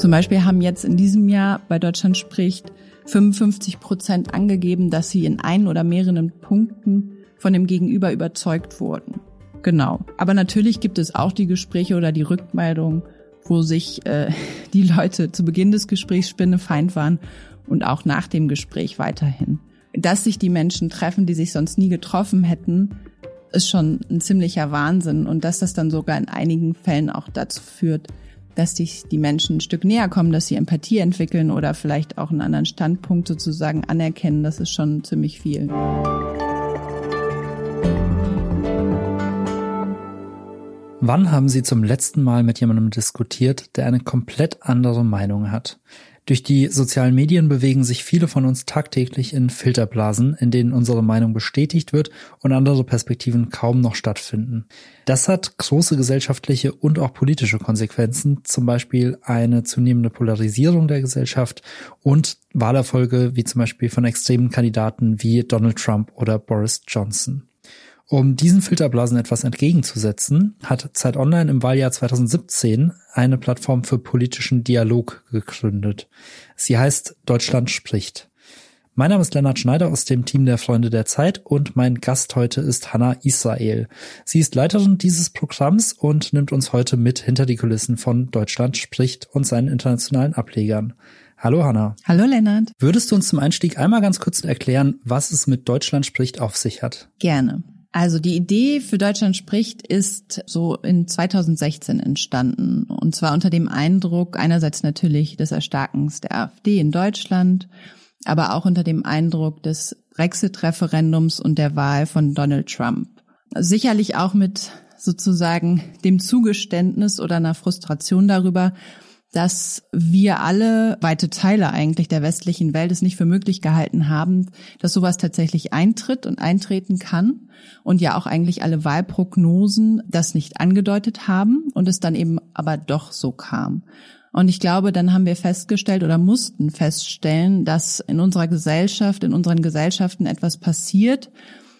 Zum Beispiel haben jetzt in diesem Jahr bei Deutschland spricht 55 Prozent angegeben, dass sie in ein oder mehreren Punkten von dem Gegenüber überzeugt wurden. Genau. Aber natürlich gibt es auch die Gespräche oder die Rückmeldung, wo sich äh, die Leute zu Beginn des Gesprächs spinnefeind waren und auch nach dem Gespräch weiterhin. Dass sich die Menschen treffen, die sich sonst nie getroffen hätten, ist schon ein ziemlicher Wahnsinn und dass das dann sogar in einigen Fällen auch dazu führt, dass sich die Menschen ein Stück näher kommen, dass sie Empathie entwickeln oder vielleicht auch einen anderen Standpunkt sozusagen anerkennen, das ist schon ziemlich viel. Wann haben Sie zum letzten Mal mit jemandem diskutiert, der eine komplett andere Meinung hat? Durch die sozialen Medien bewegen sich viele von uns tagtäglich in Filterblasen, in denen unsere Meinung bestätigt wird und andere Perspektiven kaum noch stattfinden. Das hat große gesellschaftliche und auch politische Konsequenzen, zum Beispiel eine zunehmende Polarisierung der Gesellschaft und Wahlerfolge wie zum Beispiel von extremen Kandidaten wie Donald Trump oder Boris Johnson. Um diesen Filterblasen etwas entgegenzusetzen, hat Zeit Online im Wahljahr 2017 eine Plattform für politischen Dialog gegründet. Sie heißt Deutschland spricht. Mein Name ist Lennart Schneider aus dem Team der Freunde der Zeit und mein Gast heute ist Hanna Israel. Sie ist Leiterin dieses Programms und nimmt uns heute mit hinter die Kulissen von Deutschland spricht und seinen internationalen Ablegern. Hallo Hanna. Hallo Lennart. Würdest du uns zum Einstieg einmal ganz kurz erklären, was es mit Deutschland spricht auf sich hat? Gerne. Also die Idee für Deutschland spricht ist so in 2016 entstanden. Und zwar unter dem Eindruck einerseits natürlich des Erstarkens der AfD in Deutschland, aber auch unter dem Eindruck des Brexit-Referendums und der Wahl von Donald Trump. Sicherlich auch mit sozusagen dem Zugeständnis oder einer Frustration darüber, dass wir alle, weite Teile eigentlich der westlichen Welt, es nicht für möglich gehalten haben, dass sowas tatsächlich eintritt und eintreten kann und ja auch eigentlich alle Wahlprognosen das nicht angedeutet haben und es dann eben aber doch so kam. Und ich glaube, dann haben wir festgestellt oder mussten feststellen, dass in unserer Gesellschaft, in unseren Gesellschaften etwas passiert,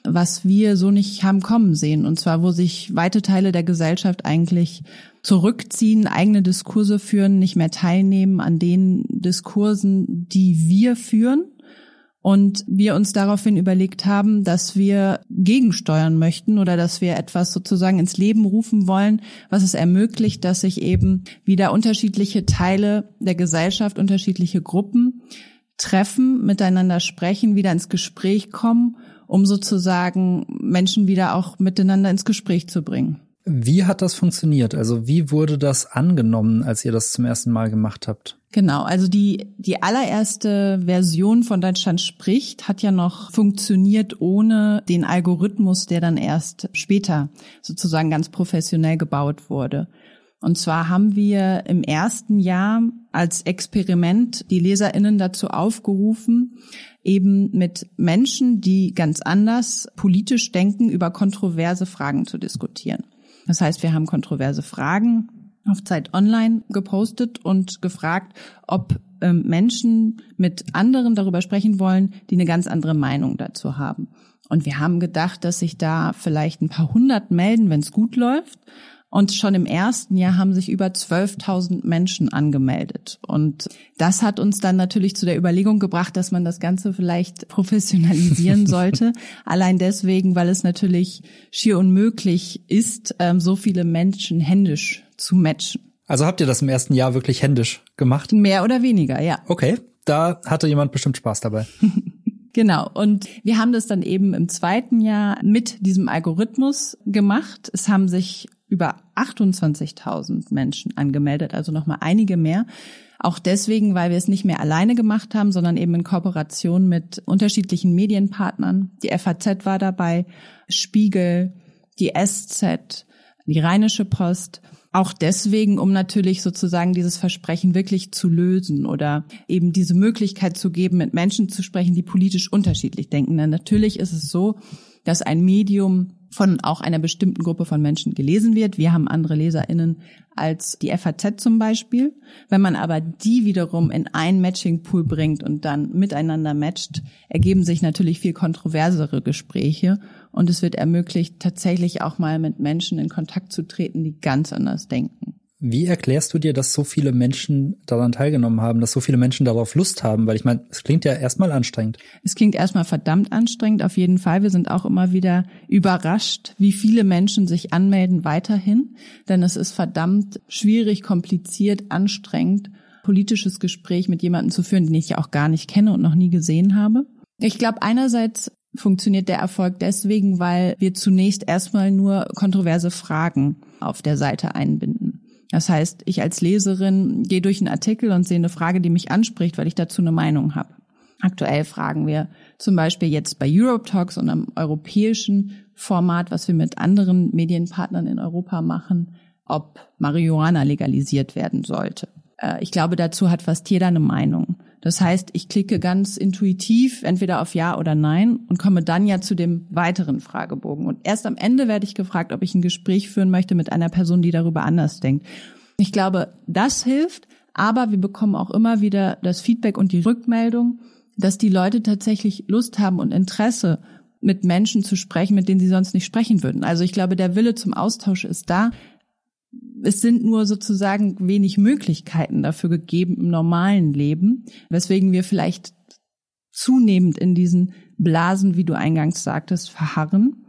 was wir so nicht haben kommen sehen. Und zwar, wo sich weite Teile der Gesellschaft eigentlich zurückziehen, eigene Diskurse führen, nicht mehr teilnehmen an den Diskursen, die wir führen. Und wir uns daraufhin überlegt haben, dass wir gegensteuern möchten oder dass wir etwas sozusagen ins Leben rufen wollen, was es ermöglicht, dass sich eben wieder unterschiedliche Teile der Gesellschaft, unterschiedliche Gruppen treffen, miteinander sprechen, wieder ins Gespräch kommen, um sozusagen Menschen wieder auch miteinander ins Gespräch zu bringen. Wie hat das funktioniert? Also wie wurde das angenommen, als ihr das zum ersten Mal gemacht habt? Genau, also die, die allererste Version von Deutschland spricht hat ja noch funktioniert ohne den Algorithmus, der dann erst später sozusagen ganz professionell gebaut wurde. Und zwar haben wir im ersten Jahr als Experiment die Leserinnen dazu aufgerufen, eben mit Menschen, die ganz anders politisch denken, über kontroverse Fragen zu diskutieren. Das heißt, wir haben kontroverse Fragen auf Zeit Online gepostet und gefragt, ob ähm, Menschen mit anderen darüber sprechen wollen, die eine ganz andere Meinung dazu haben. Und wir haben gedacht, dass sich da vielleicht ein paar hundert melden, wenn es gut läuft. Und schon im ersten Jahr haben sich über 12.000 Menschen angemeldet. Und das hat uns dann natürlich zu der Überlegung gebracht, dass man das Ganze vielleicht professionalisieren sollte. Allein deswegen, weil es natürlich schier unmöglich ist, ähm, so viele Menschen händisch zu matchen. Also habt ihr das im ersten Jahr wirklich händisch gemacht? Mehr oder weniger, ja. Okay, da hatte jemand bestimmt Spaß dabei. Genau. Und wir haben das dann eben im zweiten Jahr mit diesem Algorithmus gemacht. Es haben sich über 28.000 Menschen angemeldet, also nochmal einige mehr. Auch deswegen, weil wir es nicht mehr alleine gemacht haben, sondern eben in Kooperation mit unterschiedlichen Medienpartnern. Die FAZ war dabei, Spiegel, die SZ, die Rheinische Post. Auch deswegen, um natürlich sozusagen dieses Versprechen wirklich zu lösen oder eben diese Möglichkeit zu geben, mit Menschen zu sprechen, die politisch unterschiedlich denken. Denn natürlich ist es so, dass ein Medium von auch einer bestimmten Gruppe von Menschen gelesen wird. Wir haben andere LeserInnen als die FAZ zum Beispiel. Wenn man aber die wiederum in ein Matching-Pool bringt und dann miteinander matcht, ergeben sich natürlich viel kontroversere Gespräche und es wird ermöglicht, tatsächlich auch mal mit Menschen in Kontakt zu treten, die ganz anders denken. Wie erklärst du dir, dass so viele Menschen daran teilgenommen haben, dass so viele Menschen darauf Lust haben? Weil ich meine, es klingt ja erstmal anstrengend. Es klingt erstmal verdammt anstrengend, auf jeden Fall. Wir sind auch immer wieder überrascht, wie viele Menschen sich anmelden weiterhin. Denn es ist verdammt schwierig, kompliziert, anstrengend, politisches Gespräch mit jemandem zu führen, den ich ja auch gar nicht kenne und noch nie gesehen habe. Ich glaube, einerseits funktioniert der Erfolg deswegen, weil wir zunächst erstmal nur kontroverse Fragen auf der Seite einbinden. Das heißt, ich als Leserin gehe durch einen Artikel und sehe eine Frage, die mich anspricht, weil ich dazu eine Meinung habe. Aktuell fragen wir zum Beispiel jetzt bei Europe Talks und am europäischen Format, was wir mit anderen Medienpartnern in Europa machen, ob Marihuana legalisiert werden sollte. Äh, ich glaube, dazu hat fast jeder eine Meinung. Das heißt, ich klicke ganz intuitiv entweder auf Ja oder Nein und komme dann ja zu dem weiteren Fragebogen. Und erst am Ende werde ich gefragt, ob ich ein Gespräch führen möchte mit einer Person, die darüber anders denkt. Ich glaube, das hilft, aber wir bekommen auch immer wieder das Feedback und die Rückmeldung, dass die Leute tatsächlich Lust haben und Interesse, mit Menschen zu sprechen, mit denen sie sonst nicht sprechen würden. Also ich glaube, der Wille zum Austausch ist da es sind nur sozusagen wenig Möglichkeiten dafür gegeben im normalen Leben, weswegen wir vielleicht zunehmend in diesen Blasen, wie du eingangs sagtest, verharren.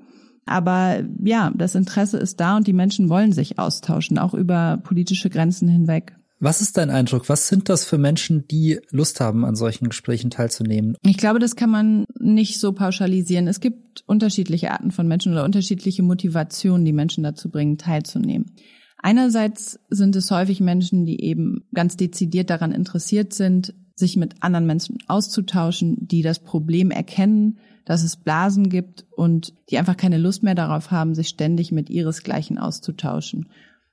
Aber ja, das Interesse ist da und die Menschen wollen sich austauschen, auch über politische Grenzen hinweg. Was ist dein Eindruck? Was sind das für Menschen, die Lust haben, an solchen Gesprächen teilzunehmen? Ich glaube, das kann man nicht so pauschalisieren. Es gibt unterschiedliche Arten von Menschen oder unterschiedliche Motivationen, die Menschen dazu bringen, teilzunehmen. Einerseits sind es häufig Menschen, die eben ganz dezidiert daran interessiert sind, sich mit anderen Menschen auszutauschen, die das Problem erkennen, dass es Blasen gibt und die einfach keine Lust mehr darauf haben, sich ständig mit ihresgleichen auszutauschen.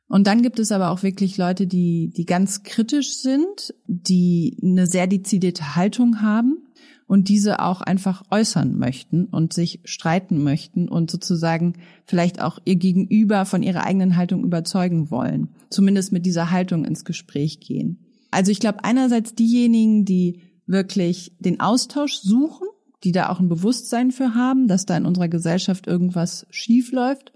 Und dann gibt es aber auch wirklich Leute, die, die ganz kritisch sind, die eine sehr dezidierte Haltung haben und diese auch einfach äußern möchten und sich streiten möchten und sozusagen vielleicht auch ihr Gegenüber von ihrer eigenen Haltung überzeugen wollen. Zumindest mit dieser Haltung ins Gespräch gehen. Also ich glaube einerseits diejenigen, die wirklich den Austausch suchen, die da auch ein Bewusstsein für haben, dass da in unserer Gesellschaft irgendwas schief läuft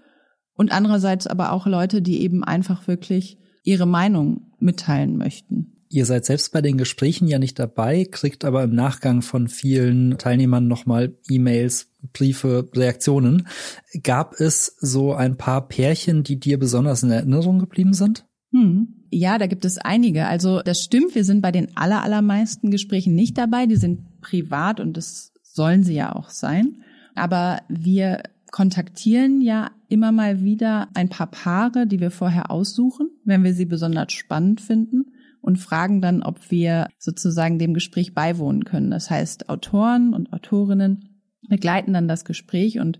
und andererseits aber auch Leute, die eben einfach wirklich ihre Meinung mitteilen möchten. Ihr seid selbst bei den Gesprächen ja nicht dabei, kriegt aber im Nachgang von vielen Teilnehmern nochmal E-Mails, Briefe, Reaktionen. Gab es so ein paar Pärchen, die dir besonders in Erinnerung geblieben sind? Hm. Ja, da gibt es einige. Also das stimmt, wir sind bei den aller, allermeisten Gesprächen nicht dabei. Die sind privat und das sollen sie ja auch sein. Aber wir kontaktieren ja immer mal wieder ein paar Paare, die wir vorher aussuchen, wenn wir sie besonders spannend finden und fragen dann, ob wir sozusagen dem Gespräch beiwohnen können. Das heißt, Autoren und Autorinnen begleiten dann das Gespräch und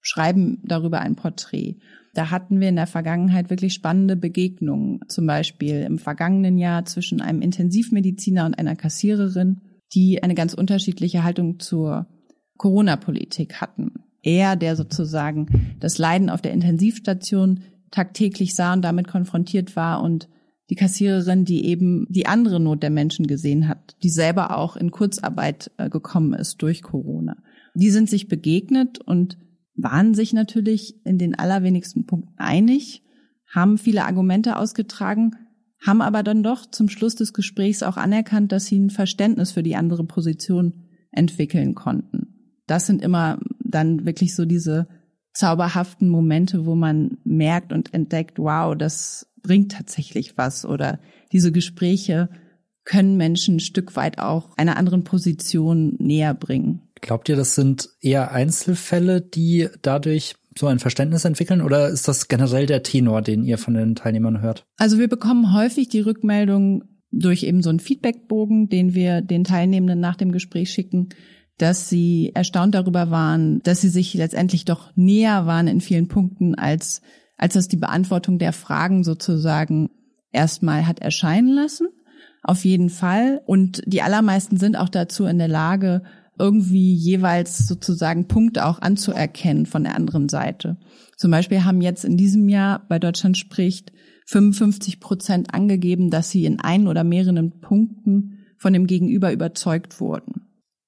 schreiben darüber ein Porträt. Da hatten wir in der Vergangenheit wirklich spannende Begegnungen. Zum Beispiel im vergangenen Jahr zwischen einem Intensivmediziner und einer Kassiererin, die eine ganz unterschiedliche Haltung zur Corona-Politik hatten. Er, der sozusagen das Leiden auf der Intensivstation tagtäglich sah und damit konfrontiert war und die Kassiererin, die eben die andere Not der Menschen gesehen hat, die selber auch in Kurzarbeit äh, gekommen ist durch Corona. Die sind sich begegnet und waren sich natürlich in den allerwenigsten Punkten einig, haben viele Argumente ausgetragen, haben aber dann doch zum Schluss des Gesprächs auch anerkannt, dass sie ein Verständnis für die andere Position entwickeln konnten. Das sind immer dann wirklich so diese zauberhaften Momente, wo man merkt und entdeckt, wow, das bringt tatsächlich was oder diese Gespräche können Menschen ein Stück weit auch einer anderen Position näher bringen. Glaubt ihr, das sind eher Einzelfälle, die dadurch so ein Verständnis entwickeln oder ist das generell der Tenor, den ihr von den Teilnehmern hört? Also wir bekommen häufig die Rückmeldung durch eben so einen Feedbackbogen, den wir den Teilnehmenden nach dem Gespräch schicken, dass sie erstaunt darüber waren, dass sie sich letztendlich doch näher waren in vielen Punkten, als, als das die Beantwortung der Fragen sozusagen erstmal hat erscheinen lassen. Auf jeden Fall. Und die allermeisten sind auch dazu in der Lage, irgendwie jeweils sozusagen Punkte auch anzuerkennen von der anderen Seite. Zum Beispiel haben jetzt in diesem Jahr bei Deutschland spricht 55 Prozent angegeben, dass sie in ein oder mehreren Punkten von dem Gegenüber überzeugt wurden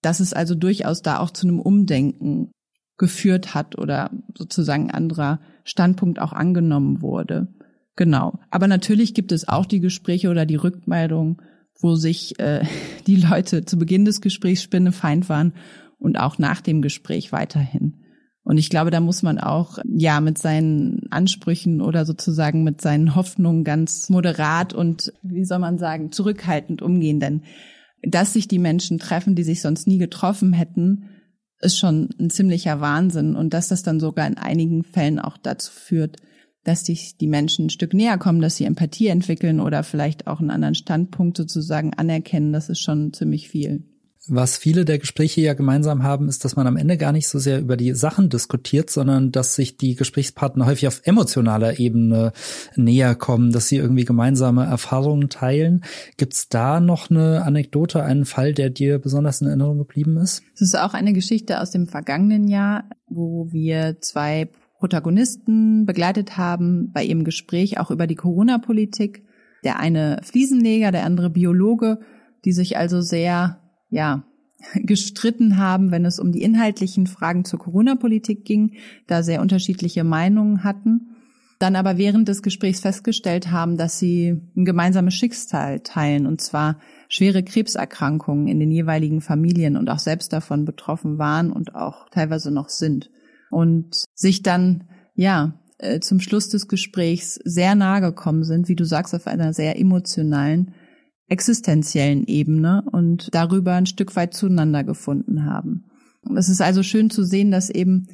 dass es also durchaus da auch zu einem Umdenken geführt hat oder sozusagen anderer Standpunkt auch angenommen wurde. Genau. Aber natürlich gibt es auch die Gespräche oder die Rückmeldungen, wo sich äh, die Leute zu Beginn des Gesprächs spinnefeind waren und auch nach dem Gespräch weiterhin. Und ich glaube, da muss man auch, ja, mit seinen Ansprüchen oder sozusagen mit seinen Hoffnungen ganz moderat und, wie soll man sagen, zurückhaltend umgehen. Denn dass sich die Menschen treffen, die sich sonst nie getroffen hätten, ist schon ein ziemlicher Wahnsinn. Und dass das dann sogar in einigen Fällen auch dazu führt, dass sich die Menschen ein Stück näher kommen, dass sie Empathie entwickeln oder vielleicht auch einen anderen Standpunkt sozusagen anerkennen, das ist schon ziemlich viel. Was viele der Gespräche ja gemeinsam haben, ist, dass man am Ende gar nicht so sehr über die Sachen diskutiert, sondern dass sich die Gesprächspartner häufig auf emotionaler Ebene näher kommen, dass sie irgendwie gemeinsame Erfahrungen teilen. Gibt's da noch eine Anekdote, einen Fall, der dir besonders in Erinnerung geblieben ist? Es ist auch eine Geschichte aus dem vergangenen Jahr, wo wir zwei Protagonisten begleitet haben bei ihrem Gespräch auch über die Corona-Politik. Der eine Fliesenleger, der andere Biologe, die sich also sehr ja, gestritten haben, wenn es um die inhaltlichen Fragen zur Corona-Politik ging, da sehr unterschiedliche Meinungen hatten, dann aber während des Gesprächs festgestellt haben, dass sie ein gemeinsames Schicksal teilen, und zwar schwere Krebserkrankungen in den jeweiligen Familien und auch selbst davon betroffen waren und auch teilweise noch sind. Und sich dann, ja, äh, zum Schluss des Gesprächs sehr nahe gekommen sind, wie du sagst, auf einer sehr emotionalen existenziellen Ebene und darüber ein Stück weit zueinander gefunden haben. Es ist also schön zu sehen, dass eben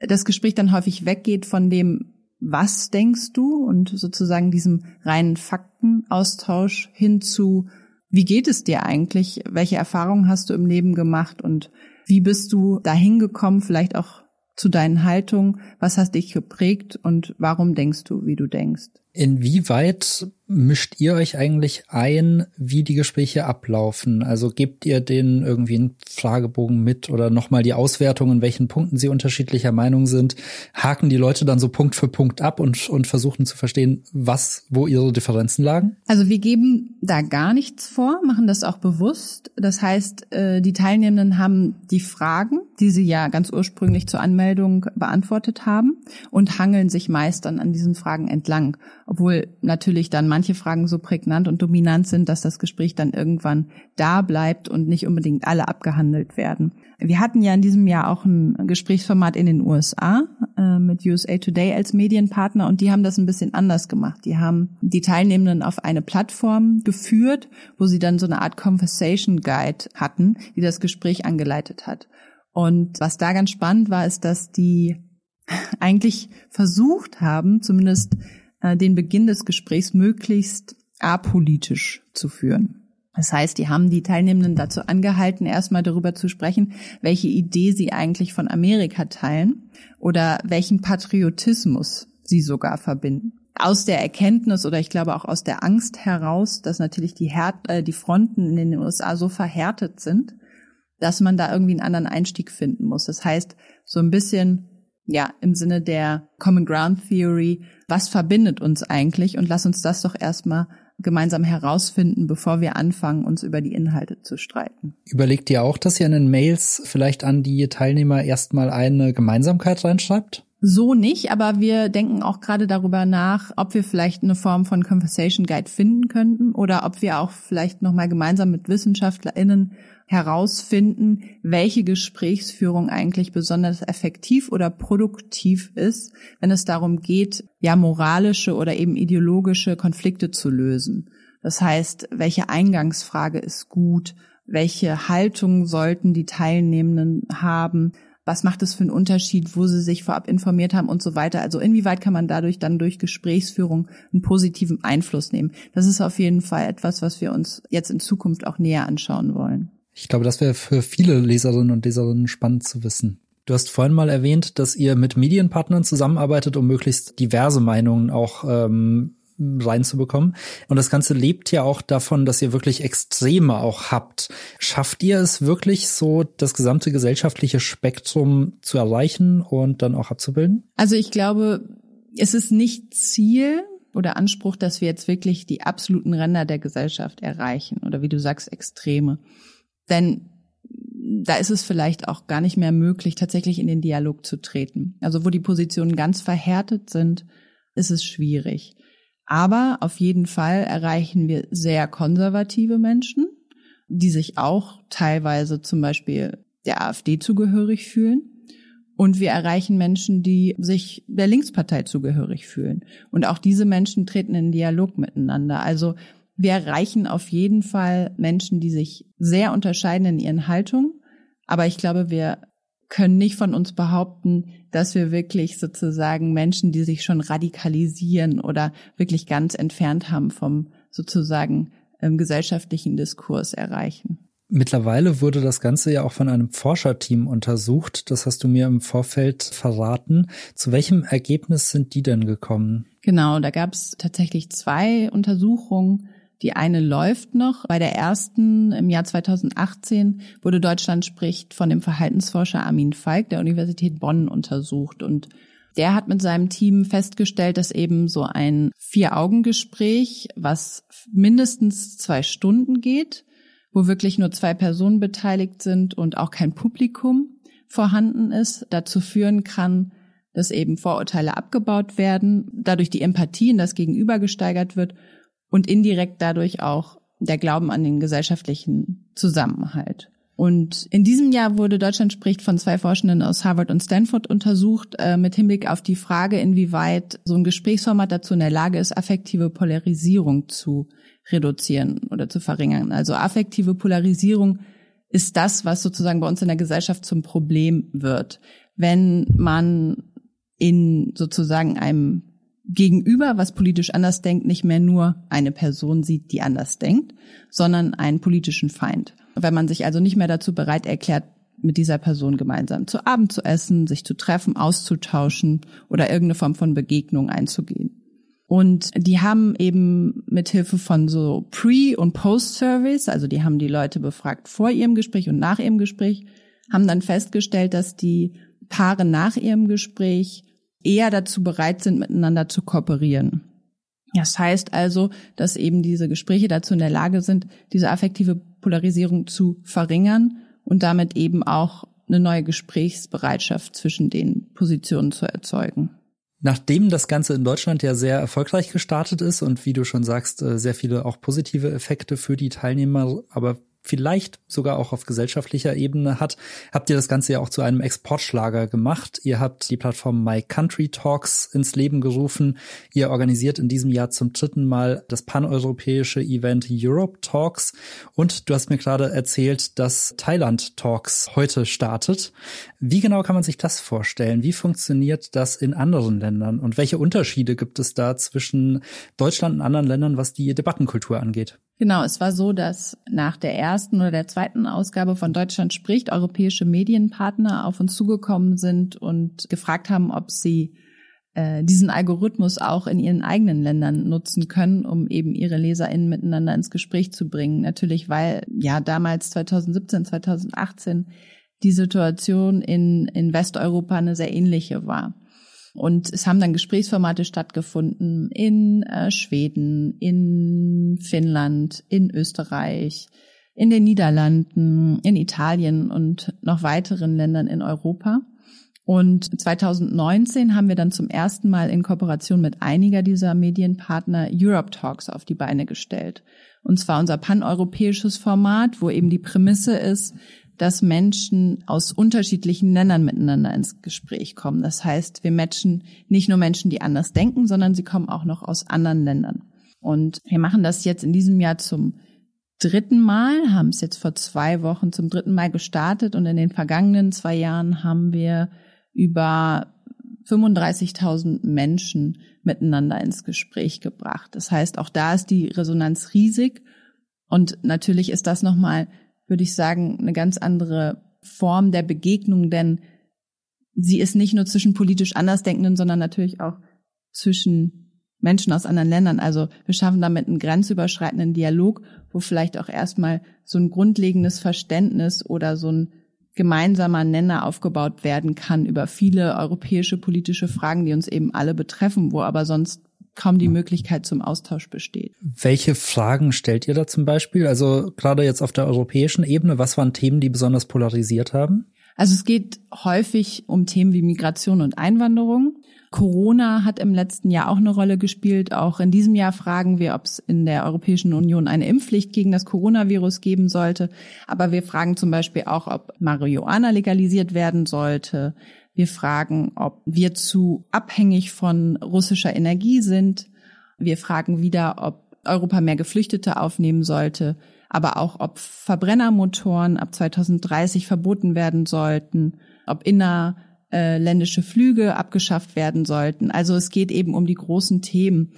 das Gespräch dann häufig weggeht von dem, was denkst du und sozusagen diesem reinen Faktenaustausch hin zu, wie geht es dir eigentlich? Welche Erfahrungen hast du im Leben gemacht und wie bist du dahin gekommen, vielleicht auch zu deinen Haltungen? Was hast dich geprägt und warum denkst du, wie du denkst? Inwieweit mischt ihr euch eigentlich ein, wie die Gespräche ablaufen? Also gebt ihr denen irgendwie einen Fragebogen mit oder nochmal die Auswertung, in welchen Punkten sie unterschiedlicher Meinung sind? Haken die Leute dann so Punkt für Punkt ab und, und versuchen zu verstehen, was, wo ihre Differenzen lagen? Also wir geben da gar nichts vor, machen das auch bewusst. Das heißt, äh, die Teilnehmenden haben die Fragen, die sie ja ganz ursprünglich zur Anmeldung beantwortet haben und hangeln sich meist dann an diesen Fragen entlang, obwohl natürlich dann manche Fragen so prägnant und dominant sind, dass das Gespräch dann irgendwann da bleibt und nicht unbedingt alle abgehandelt werden. Wir hatten ja in diesem Jahr auch ein Gesprächsformat in den USA äh, mit USA Today als Medienpartner und die haben das ein bisschen anders gemacht. Die haben die Teilnehmenden auf eine Plattform geführt, wo sie dann so eine Art Conversation Guide hatten, die das Gespräch angeleitet hat. Und was da ganz spannend war, ist, dass die eigentlich versucht haben, zumindest äh, den Beginn des Gesprächs möglichst apolitisch zu führen. Das heißt, die haben die Teilnehmenden dazu angehalten, erstmal darüber zu sprechen, welche Idee sie eigentlich von Amerika teilen oder welchen Patriotismus sie sogar verbinden. Aus der Erkenntnis oder ich glaube auch aus der Angst heraus, dass natürlich die, Her äh, die Fronten in den USA so verhärtet sind, dass man da irgendwie einen anderen Einstieg finden muss. Das heißt, so ein bisschen ja, im Sinne der Common Ground Theory, was verbindet uns eigentlich und lass uns das doch erstmal gemeinsam herausfinden, bevor wir anfangen, uns über die Inhalte zu streiten. Überlegt ihr auch, dass ihr in den Mails vielleicht an die Teilnehmer erstmal eine Gemeinsamkeit reinschreibt? So nicht, aber wir denken auch gerade darüber nach, ob wir vielleicht eine Form von Conversation Guide finden könnten oder ob wir auch vielleicht nochmal gemeinsam mit WissenschaftlerInnen herausfinden, welche Gesprächsführung eigentlich besonders effektiv oder produktiv ist, wenn es darum geht, ja, moralische oder eben ideologische Konflikte zu lösen. Das heißt, welche Eingangsfrage ist gut? Welche Haltung sollten die Teilnehmenden haben? was macht es für einen Unterschied, wo sie sich vorab informiert haben und so weiter. Also inwieweit kann man dadurch dann durch Gesprächsführung einen positiven Einfluss nehmen. Das ist auf jeden Fall etwas, was wir uns jetzt in Zukunft auch näher anschauen wollen. Ich glaube, das wäre für viele Leserinnen und Leserinnen spannend zu wissen. Du hast vorhin mal erwähnt, dass ihr mit Medienpartnern zusammenarbeitet, um möglichst diverse Meinungen auch ähm, reinzubekommen. Und das Ganze lebt ja auch davon, dass ihr wirklich Extreme auch habt. Schafft ihr es wirklich so, das gesamte gesellschaftliche Spektrum zu erreichen und dann auch abzubilden? Also ich glaube, es ist nicht Ziel oder Anspruch, dass wir jetzt wirklich die absoluten Ränder der Gesellschaft erreichen oder wie du sagst, Extreme. Denn da ist es vielleicht auch gar nicht mehr möglich, tatsächlich in den Dialog zu treten. Also wo die Positionen ganz verhärtet sind, ist es schwierig. Aber auf jeden Fall erreichen wir sehr konservative Menschen, die sich auch teilweise zum Beispiel der AfD zugehörig fühlen. Und wir erreichen Menschen, die sich der Linkspartei zugehörig fühlen. Und auch diese Menschen treten in Dialog miteinander. Also wir erreichen auf jeden Fall Menschen, die sich sehr unterscheiden in ihren Haltungen. Aber ich glaube, wir können nicht von uns behaupten, dass wir wirklich sozusagen Menschen, die sich schon radikalisieren oder wirklich ganz entfernt haben vom sozusagen ähm, gesellschaftlichen Diskurs erreichen. Mittlerweile wurde das Ganze ja auch von einem Forscherteam untersucht. Das hast du mir im Vorfeld verraten. Zu welchem Ergebnis sind die denn gekommen? Genau, da gab es tatsächlich zwei Untersuchungen. Die eine läuft noch. Bei der ersten im Jahr 2018 wurde Deutschland spricht von dem Verhaltensforscher Armin Falk der Universität Bonn untersucht und der hat mit seinem Team festgestellt, dass eben so ein Vier-Augen-Gespräch, was mindestens zwei Stunden geht, wo wirklich nur zwei Personen beteiligt sind und auch kein Publikum vorhanden ist, dazu führen kann, dass eben Vorurteile abgebaut werden, dadurch die Empathie in das Gegenüber gesteigert wird und indirekt dadurch auch der Glauben an den gesellschaftlichen Zusammenhalt. Und in diesem Jahr wurde Deutschland spricht von zwei Forschenden aus Harvard und Stanford untersucht, äh, mit Hinblick auf die Frage, inwieweit so ein Gesprächsformat dazu in der Lage ist, affektive Polarisierung zu reduzieren oder zu verringern. Also affektive Polarisierung ist das, was sozusagen bei uns in der Gesellschaft zum Problem wird. Wenn man in sozusagen einem Gegenüber, was politisch anders denkt, nicht mehr nur eine Person sieht, die anders denkt, sondern einen politischen Feind. Wenn man sich also nicht mehr dazu bereit erklärt, mit dieser Person gemeinsam zu Abend zu essen, sich zu treffen, auszutauschen oder irgendeine Form von Begegnung einzugehen. Und die haben eben mit Hilfe von so Pre- und Post-Surveys, also die haben die Leute befragt vor ihrem Gespräch und nach ihrem Gespräch, haben dann festgestellt, dass die Paare nach ihrem Gespräch eher dazu bereit sind, miteinander zu kooperieren. Das heißt also, dass eben diese Gespräche dazu in der Lage sind, diese affektive Polarisierung zu verringern und damit eben auch eine neue Gesprächsbereitschaft zwischen den Positionen zu erzeugen. Nachdem das Ganze in Deutschland ja sehr erfolgreich gestartet ist und wie du schon sagst, äh, sehr viele auch positive Effekte für die Teilnehmer, aber vielleicht sogar auch auf gesellschaftlicher Ebene hat, habt ihr das Ganze ja auch zu einem Exportschlager gemacht. Ihr habt die Plattform My Country Talks ins Leben gerufen. Ihr organisiert in diesem Jahr zum dritten Mal das paneuropäische Event Europe Talks. Und du hast mir gerade erzählt, dass Thailand Talks heute startet. Wie genau kann man sich das vorstellen? Wie funktioniert das in anderen Ländern? Und welche Unterschiede gibt es da zwischen Deutschland und anderen Ländern, was die Debattenkultur angeht? Genau, es war so, dass nach der ersten oder der zweiten Ausgabe von Deutschland spricht europäische Medienpartner auf uns zugekommen sind und gefragt haben, ob sie äh, diesen Algorithmus auch in ihren eigenen Ländern nutzen können, um eben ihre LeserInnen miteinander ins Gespräch zu bringen. Natürlich, weil ja damals 2017, 2018 die Situation in, in Westeuropa eine sehr ähnliche war. Und es haben dann Gesprächsformate stattgefunden in äh, Schweden, in Finnland, in Österreich, in den Niederlanden, in Italien und noch weiteren Ländern in Europa. Und 2019 haben wir dann zum ersten Mal in Kooperation mit einiger dieser Medienpartner Europe Talks auf die Beine gestellt. Und zwar unser paneuropäisches Format, wo eben die Prämisse ist, dass Menschen aus unterschiedlichen Ländern miteinander ins Gespräch kommen. Das heißt, wir matchen nicht nur Menschen, die anders denken, sondern sie kommen auch noch aus anderen Ländern. Und wir machen das jetzt in diesem Jahr zum dritten Mal, haben es jetzt vor zwei Wochen zum dritten Mal gestartet und in den vergangenen zwei Jahren haben wir über 35.000 Menschen miteinander ins Gespräch gebracht. Das heißt, auch da ist die Resonanz riesig und natürlich ist das nochmal würde ich sagen, eine ganz andere Form der Begegnung, denn sie ist nicht nur zwischen politisch Andersdenkenden, sondern natürlich auch zwischen Menschen aus anderen Ländern. Also wir schaffen damit einen grenzüberschreitenden Dialog, wo vielleicht auch erstmal so ein grundlegendes Verständnis oder so ein gemeinsamer Nenner aufgebaut werden kann über viele europäische politische Fragen, die uns eben alle betreffen, wo aber sonst kaum die Möglichkeit zum Austausch besteht. Welche Fragen stellt ihr da zum Beispiel? Also gerade jetzt auf der europäischen Ebene, was waren Themen, die besonders polarisiert haben? Also es geht häufig um Themen wie Migration und Einwanderung. Corona hat im letzten Jahr auch eine Rolle gespielt. Auch in diesem Jahr fragen wir, ob es in der Europäischen Union eine Impfpflicht gegen das Coronavirus geben sollte. Aber wir fragen zum Beispiel auch, ob Marihuana legalisiert werden sollte. Wir fragen, ob wir zu abhängig von russischer Energie sind. Wir fragen wieder, ob Europa mehr Geflüchtete aufnehmen sollte, aber auch, ob Verbrennermotoren ab 2030 verboten werden sollten, ob innerländische Flüge abgeschafft werden sollten. Also es geht eben um die großen Themen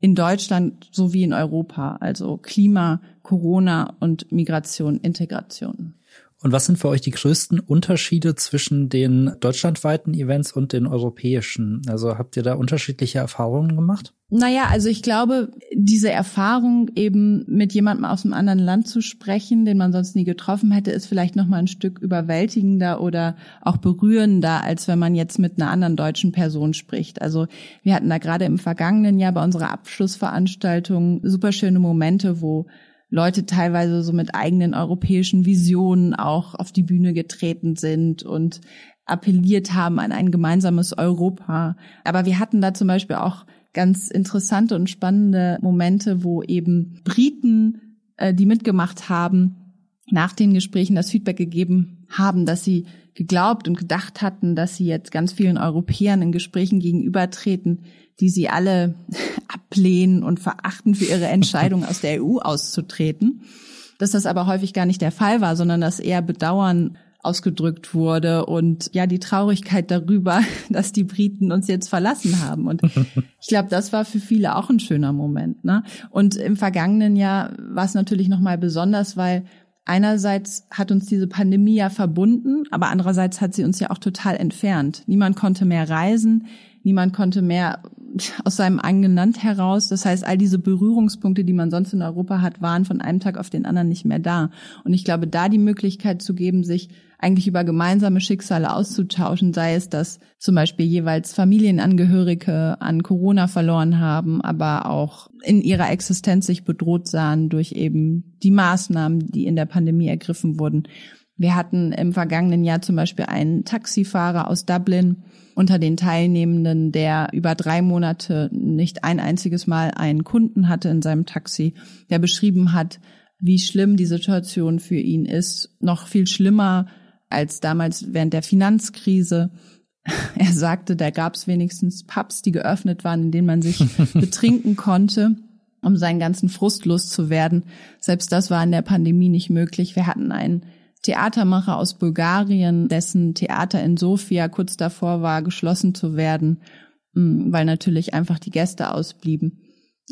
in Deutschland sowie in Europa, also Klima, Corona und Migration, Integration. Und was sind für euch die größten Unterschiede zwischen den deutschlandweiten Events und den europäischen? Also habt ihr da unterschiedliche Erfahrungen gemacht? Naja, also ich glaube, diese Erfahrung eben mit jemandem aus einem anderen Land zu sprechen, den man sonst nie getroffen hätte, ist vielleicht noch mal ein Stück überwältigender oder auch berührender, als wenn man jetzt mit einer anderen deutschen Person spricht. Also wir hatten da gerade im vergangenen Jahr bei unserer Abschlussveranstaltung super schöne Momente, wo Leute teilweise so mit eigenen europäischen Visionen auch auf die Bühne getreten sind und appelliert haben an ein gemeinsames Europa. Aber wir hatten da zum Beispiel auch ganz interessante und spannende Momente, wo eben Briten, äh, die mitgemacht haben, nach den Gesprächen das Feedback gegeben haben, dass sie geglaubt und gedacht hatten, dass sie jetzt ganz vielen Europäern in Gesprächen gegenübertreten, die sie alle ablehnen und verachten für ihre Entscheidung, aus der EU auszutreten. Dass das aber häufig gar nicht der Fall war, sondern dass eher Bedauern ausgedrückt wurde und ja die Traurigkeit darüber, dass die Briten uns jetzt verlassen haben. Und ich glaube, das war für viele auch ein schöner Moment. Ne? Und im vergangenen Jahr war es natürlich noch mal besonders, weil einerseits hat uns diese Pandemie ja verbunden, aber andererseits hat sie uns ja auch total entfernt. Niemand konnte mehr reisen, niemand konnte mehr aus seinem eigenen Land heraus. Das heißt, all diese Berührungspunkte, die man sonst in Europa hat, waren von einem Tag auf den anderen nicht mehr da. Und ich glaube, da die Möglichkeit zu geben, sich eigentlich über gemeinsame Schicksale auszutauschen, sei es, dass zum Beispiel jeweils Familienangehörige an Corona verloren haben, aber auch in ihrer Existenz sich bedroht sahen durch eben die Maßnahmen, die in der Pandemie ergriffen wurden. Wir hatten im vergangenen Jahr zum Beispiel einen Taxifahrer aus Dublin unter den Teilnehmenden, der über drei Monate nicht ein einziges Mal einen Kunden hatte in seinem Taxi, der beschrieben hat, wie schlimm die Situation für ihn ist. Noch viel schlimmer als damals während der Finanzkrise. Er sagte, da gab es wenigstens Pubs, die geöffnet waren, in denen man sich betrinken konnte, um seinen ganzen Frust loszuwerden. Selbst das war in der Pandemie nicht möglich. Wir hatten einen Theatermacher aus Bulgarien, dessen Theater in Sofia kurz davor war, geschlossen zu werden, mm, weil natürlich einfach die Gäste ausblieben.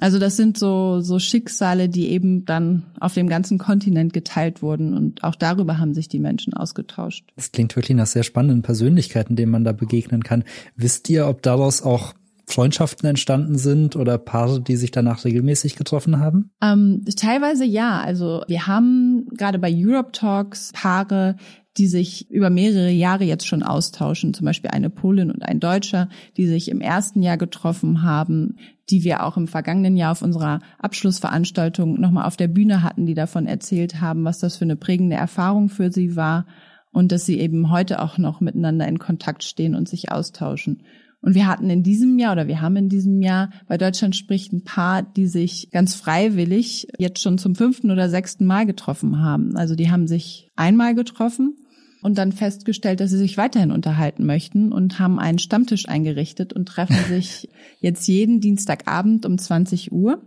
Also das sind so, so Schicksale, die eben dann auf dem ganzen Kontinent geteilt wurden und auch darüber haben sich die Menschen ausgetauscht. Das klingt wirklich nach sehr spannenden Persönlichkeiten, denen man da begegnen kann. Wisst ihr, ob daraus auch Freundschaften entstanden sind oder Paare, die sich danach regelmäßig getroffen haben? Ähm, teilweise ja. Also wir haben gerade bei Europe Talks Paare, die sich über mehrere Jahre jetzt schon austauschen, zum Beispiel eine Polin und ein Deutscher, die sich im ersten Jahr getroffen haben, die wir auch im vergangenen Jahr auf unserer Abschlussveranstaltung nochmal auf der Bühne hatten, die davon erzählt haben, was das für eine prägende Erfahrung für sie war und dass sie eben heute auch noch miteinander in Kontakt stehen und sich austauschen. Und wir hatten in diesem Jahr oder wir haben in diesem Jahr bei Deutschland spricht ein paar, die sich ganz freiwillig jetzt schon zum fünften oder sechsten Mal getroffen haben. Also die haben sich einmal getroffen und dann festgestellt, dass sie sich weiterhin unterhalten möchten und haben einen Stammtisch eingerichtet und treffen sich jetzt jeden Dienstagabend um 20 Uhr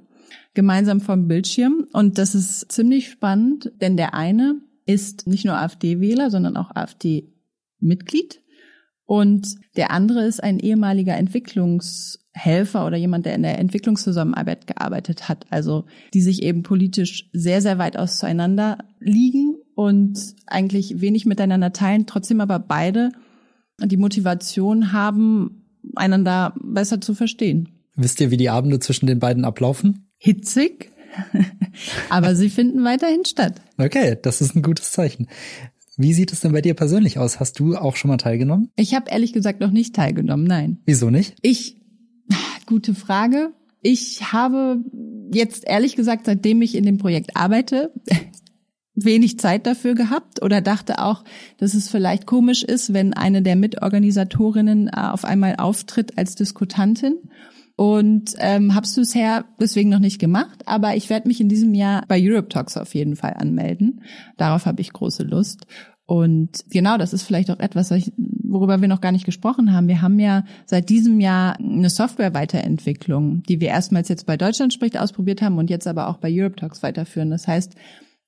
gemeinsam vom Bildschirm. Und das ist ziemlich spannend, denn der eine ist nicht nur AfD-Wähler, sondern auch AfD-Mitglied und der andere ist ein ehemaliger Entwicklungshelfer oder jemand, der in der Entwicklungszusammenarbeit gearbeitet hat. Also die sich eben politisch sehr, sehr weit auseinander liegen und eigentlich wenig miteinander teilen, trotzdem aber beide die Motivation haben, einander besser zu verstehen. Wisst ihr, wie die Abende zwischen den beiden ablaufen? Hitzig, aber sie finden weiterhin statt. Okay, das ist ein gutes Zeichen. Wie sieht es denn bei dir persönlich aus? Hast du auch schon mal teilgenommen? Ich habe ehrlich gesagt noch nicht teilgenommen, nein. Wieso nicht? Ich, gute Frage. Ich habe jetzt ehrlich gesagt, seitdem ich in dem Projekt arbeite, wenig Zeit dafür gehabt oder dachte auch, dass es vielleicht komisch ist, wenn eine der Mitorganisatorinnen äh, auf einmal auftritt als Diskutantin. Und ähm, habe es bisher deswegen noch nicht gemacht, aber ich werde mich in diesem Jahr bei Europe Talks auf jeden Fall anmelden. Darauf habe ich große Lust. Und genau, das ist vielleicht auch etwas, worüber wir noch gar nicht gesprochen haben. Wir haben ja seit diesem Jahr eine Software-Weiterentwicklung, die wir erstmals jetzt bei Deutschland spricht ausprobiert haben und jetzt aber auch bei Europe Talks weiterführen. Das heißt,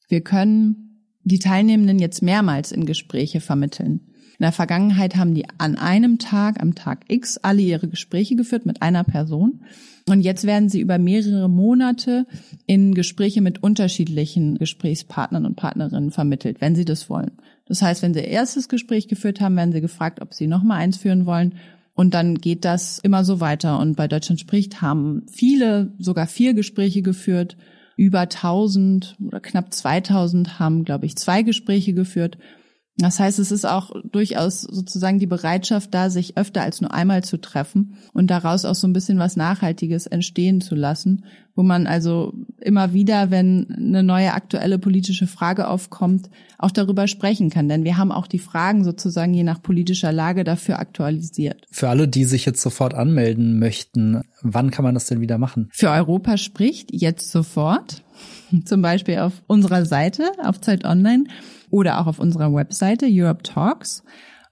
wir können die Teilnehmenden jetzt mehrmals in Gespräche vermitteln. In der Vergangenheit haben die an einem Tag, am Tag X, alle ihre Gespräche geführt mit einer Person. Und jetzt werden sie über mehrere Monate in Gespräche mit unterschiedlichen Gesprächspartnern und Partnerinnen vermittelt, wenn sie das wollen. Das heißt, wenn sie erstes Gespräch geführt haben, werden sie gefragt, ob sie nochmal eins führen wollen. Und dann geht das immer so weiter. Und bei Deutschland spricht haben viele sogar vier Gespräche geführt. Über 1000 oder knapp 2000 haben, glaube ich, zwei Gespräche geführt. Das heißt, es ist auch durchaus sozusagen die Bereitschaft da, sich öfter als nur einmal zu treffen und daraus auch so ein bisschen was Nachhaltiges entstehen zu lassen, wo man also immer wieder, wenn eine neue aktuelle politische Frage aufkommt, auch darüber sprechen kann. Denn wir haben auch die Fragen sozusagen je nach politischer Lage dafür aktualisiert. Für alle, die sich jetzt sofort anmelden möchten, wann kann man das denn wieder machen? Für Europa spricht jetzt sofort, zum Beispiel auf unserer Seite, auf Zeit Online oder auch auf unserer Webseite Europe Talks.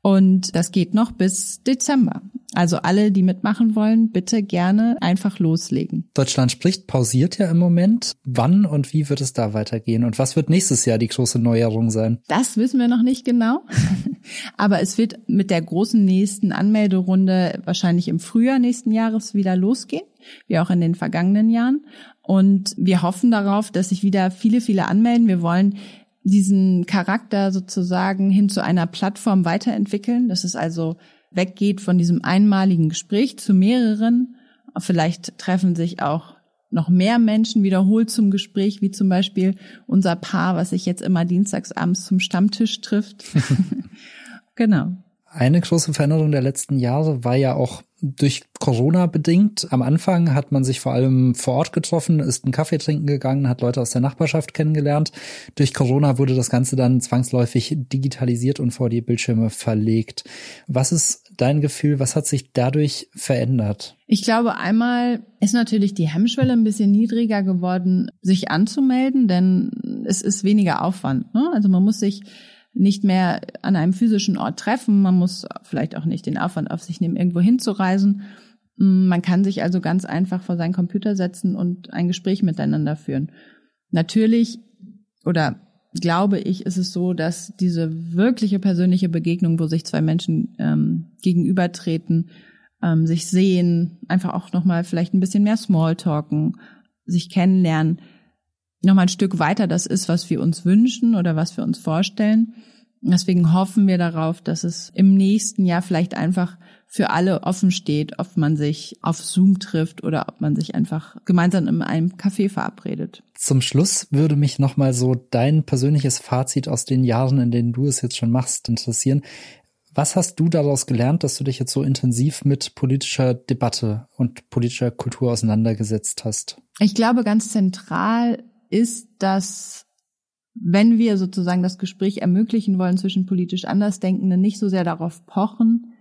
Und das geht noch bis Dezember. Also alle, die mitmachen wollen, bitte gerne einfach loslegen. Deutschland spricht pausiert ja im Moment. Wann und wie wird es da weitergehen? Und was wird nächstes Jahr die große Neuerung sein? Das wissen wir noch nicht genau. Aber es wird mit der großen nächsten Anmelderunde wahrscheinlich im Frühjahr nächsten Jahres wieder losgehen, wie auch in den vergangenen Jahren. Und wir hoffen darauf, dass sich wieder viele, viele anmelden. Wir wollen diesen Charakter sozusagen hin zu einer Plattform weiterentwickeln, dass es also weggeht von diesem einmaligen Gespräch zu mehreren. Vielleicht treffen sich auch noch mehr Menschen wiederholt zum Gespräch, wie zum Beispiel unser Paar, was sich jetzt immer dienstagsabends zum Stammtisch trifft. genau. Eine große Veränderung der letzten Jahre war ja auch durch Corona bedingt. Am Anfang hat man sich vor allem vor Ort getroffen, ist einen Kaffee trinken gegangen, hat Leute aus der Nachbarschaft kennengelernt. Durch Corona wurde das Ganze dann zwangsläufig digitalisiert und vor die Bildschirme verlegt. Was ist dein Gefühl? Was hat sich dadurch verändert? Ich glaube, einmal ist natürlich die Hemmschwelle ein bisschen niedriger geworden, sich anzumelden, denn es ist weniger Aufwand. Ne? Also man muss sich nicht mehr an einem physischen Ort treffen. Man muss vielleicht auch nicht den Aufwand auf sich nehmen, irgendwo hinzureisen. Mm, man kann sich also ganz einfach vor seinen Computer setzen und ein Gespräch miteinander führen. Natürlich oder glaube ich, ist es so, dass diese wirkliche persönliche Begegnung, wo sich zwei Menschen ähm, gegenübertreten, ähm, sich sehen, einfach auch nochmal vielleicht ein bisschen mehr Smalltalken, sich kennenlernen, nochmal ein Stück weiter das ist, was wir uns wünschen oder was wir uns vorstellen. Deswegen hoffen wir darauf, dass es im nächsten Jahr vielleicht einfach für alle offen steht, ob man sich auf Zoom trifft oder ob man sich einfach gemeinsam in einem Café verabredet. Zum Schluss würde mich nochmal so dein persönliches Fazit aus den Jahren, in denen du es jetzt schon machst, interessieren. Was hast du daraus gelernt, dass du dich jetzt so intensiv mit politischer Debatte und politischer Kultur auseinandergesetzt hast? Ich glaube, ganz zentral ist, dass wenn wir sozusagen das Gespräch ermöglichen wollen zwischen politisch Andersdenkenden, nicht so sehr darauf pochen,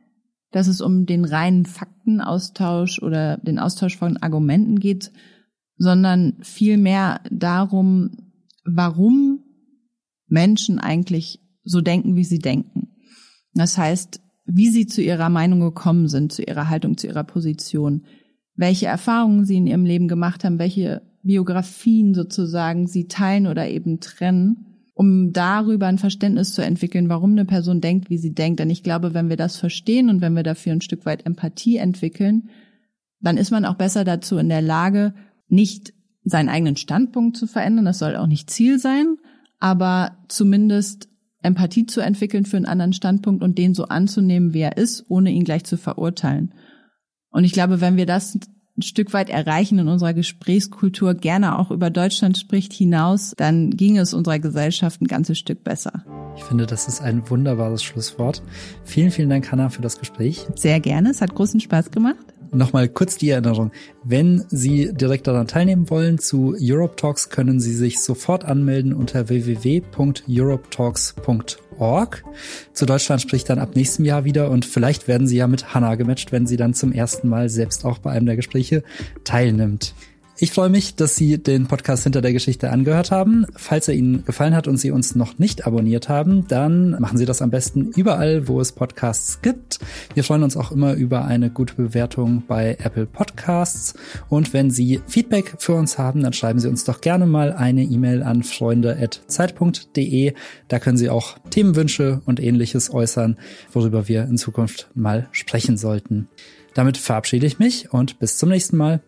dass es um den reinen Faktenaustausch oder den Austausch von Argumenten geht, sondern vielmehr darum, warum Menschen eigentlich so denken, wie sie denken. Das heißt, wie sie zu ihrer Meinung gekommen sind, zu ihrer Haltung, zu ihrer Position, welche Erfahrungen sie in ihrem Leben gemacht haben, welche Biografien sozusagen sie teilen oder eben trennen, um darüber ein Verständnis zu entwickeln, warum eine Person denkt, wie sie denkt. Denn ich glaube, wenn wir das verstehen und wenn wir dafür ein Stück weit Empathie entwickeln, dann ist man auch besser dazu in der Lage, nicht seinen eigenen Standpunkt zu verändern. Das soll auch nicht Ziel sein, aber zumindest Empathie zu entwickeln für einen anderen Standpunkt und den so anzunehmen, wie er ist, ohne ihn gleich zu verurteilen. Und ich glaube, wenn wir das ein Stück weit erreichen in unserer Gesprächskultur, gerne auch über Deutschland spricht, hinaus, dann ging es unserer Gesellschaft ein ganzes Stück besser. Ich finde, das ist ein wunderbares Schlusswort. Vielen, vielen Dank, Hanna, für das Gespräch. Sehr gerne. Es hat großen Spaß gemacht. Nochmal kurz die Erinnerung. Wenn Sie direkt daran teilnehmen wollen zu Europe Talks, können Sie sich sofort anmelden unter www.europetalks.org. Zu Deutschland spricht dann ab nächstem Jahr wieder und vielleicht werden Sie ja mit Hannah gematcht, wenn sie dann zum ersten Mal selbst auch bei einem der Gespräche teilnimmt. Ich freue mich, dass Sie den Podcast hinter der Geschichte angehört haben. Falls er Ihnen gefallen hat und Sie uns noch nicht abonniert haben, dann machen Sie das am besten überall, wo es Podcasts gibt. Wir freuen uns auch immer über eine gute Bewertung bei Apple Podcasts. Und wenn Sie Feedback für uns haben, dann schreiben Sie uns doch gerne mal eine E-Mail an freunde.zeit.de. Da können Sie auch Themenwünsche und ähnliches äußern, worüber wir in Zukunft mal sprechen sollten. Damit verabschiede ich mich und bis zum nächsten Mal.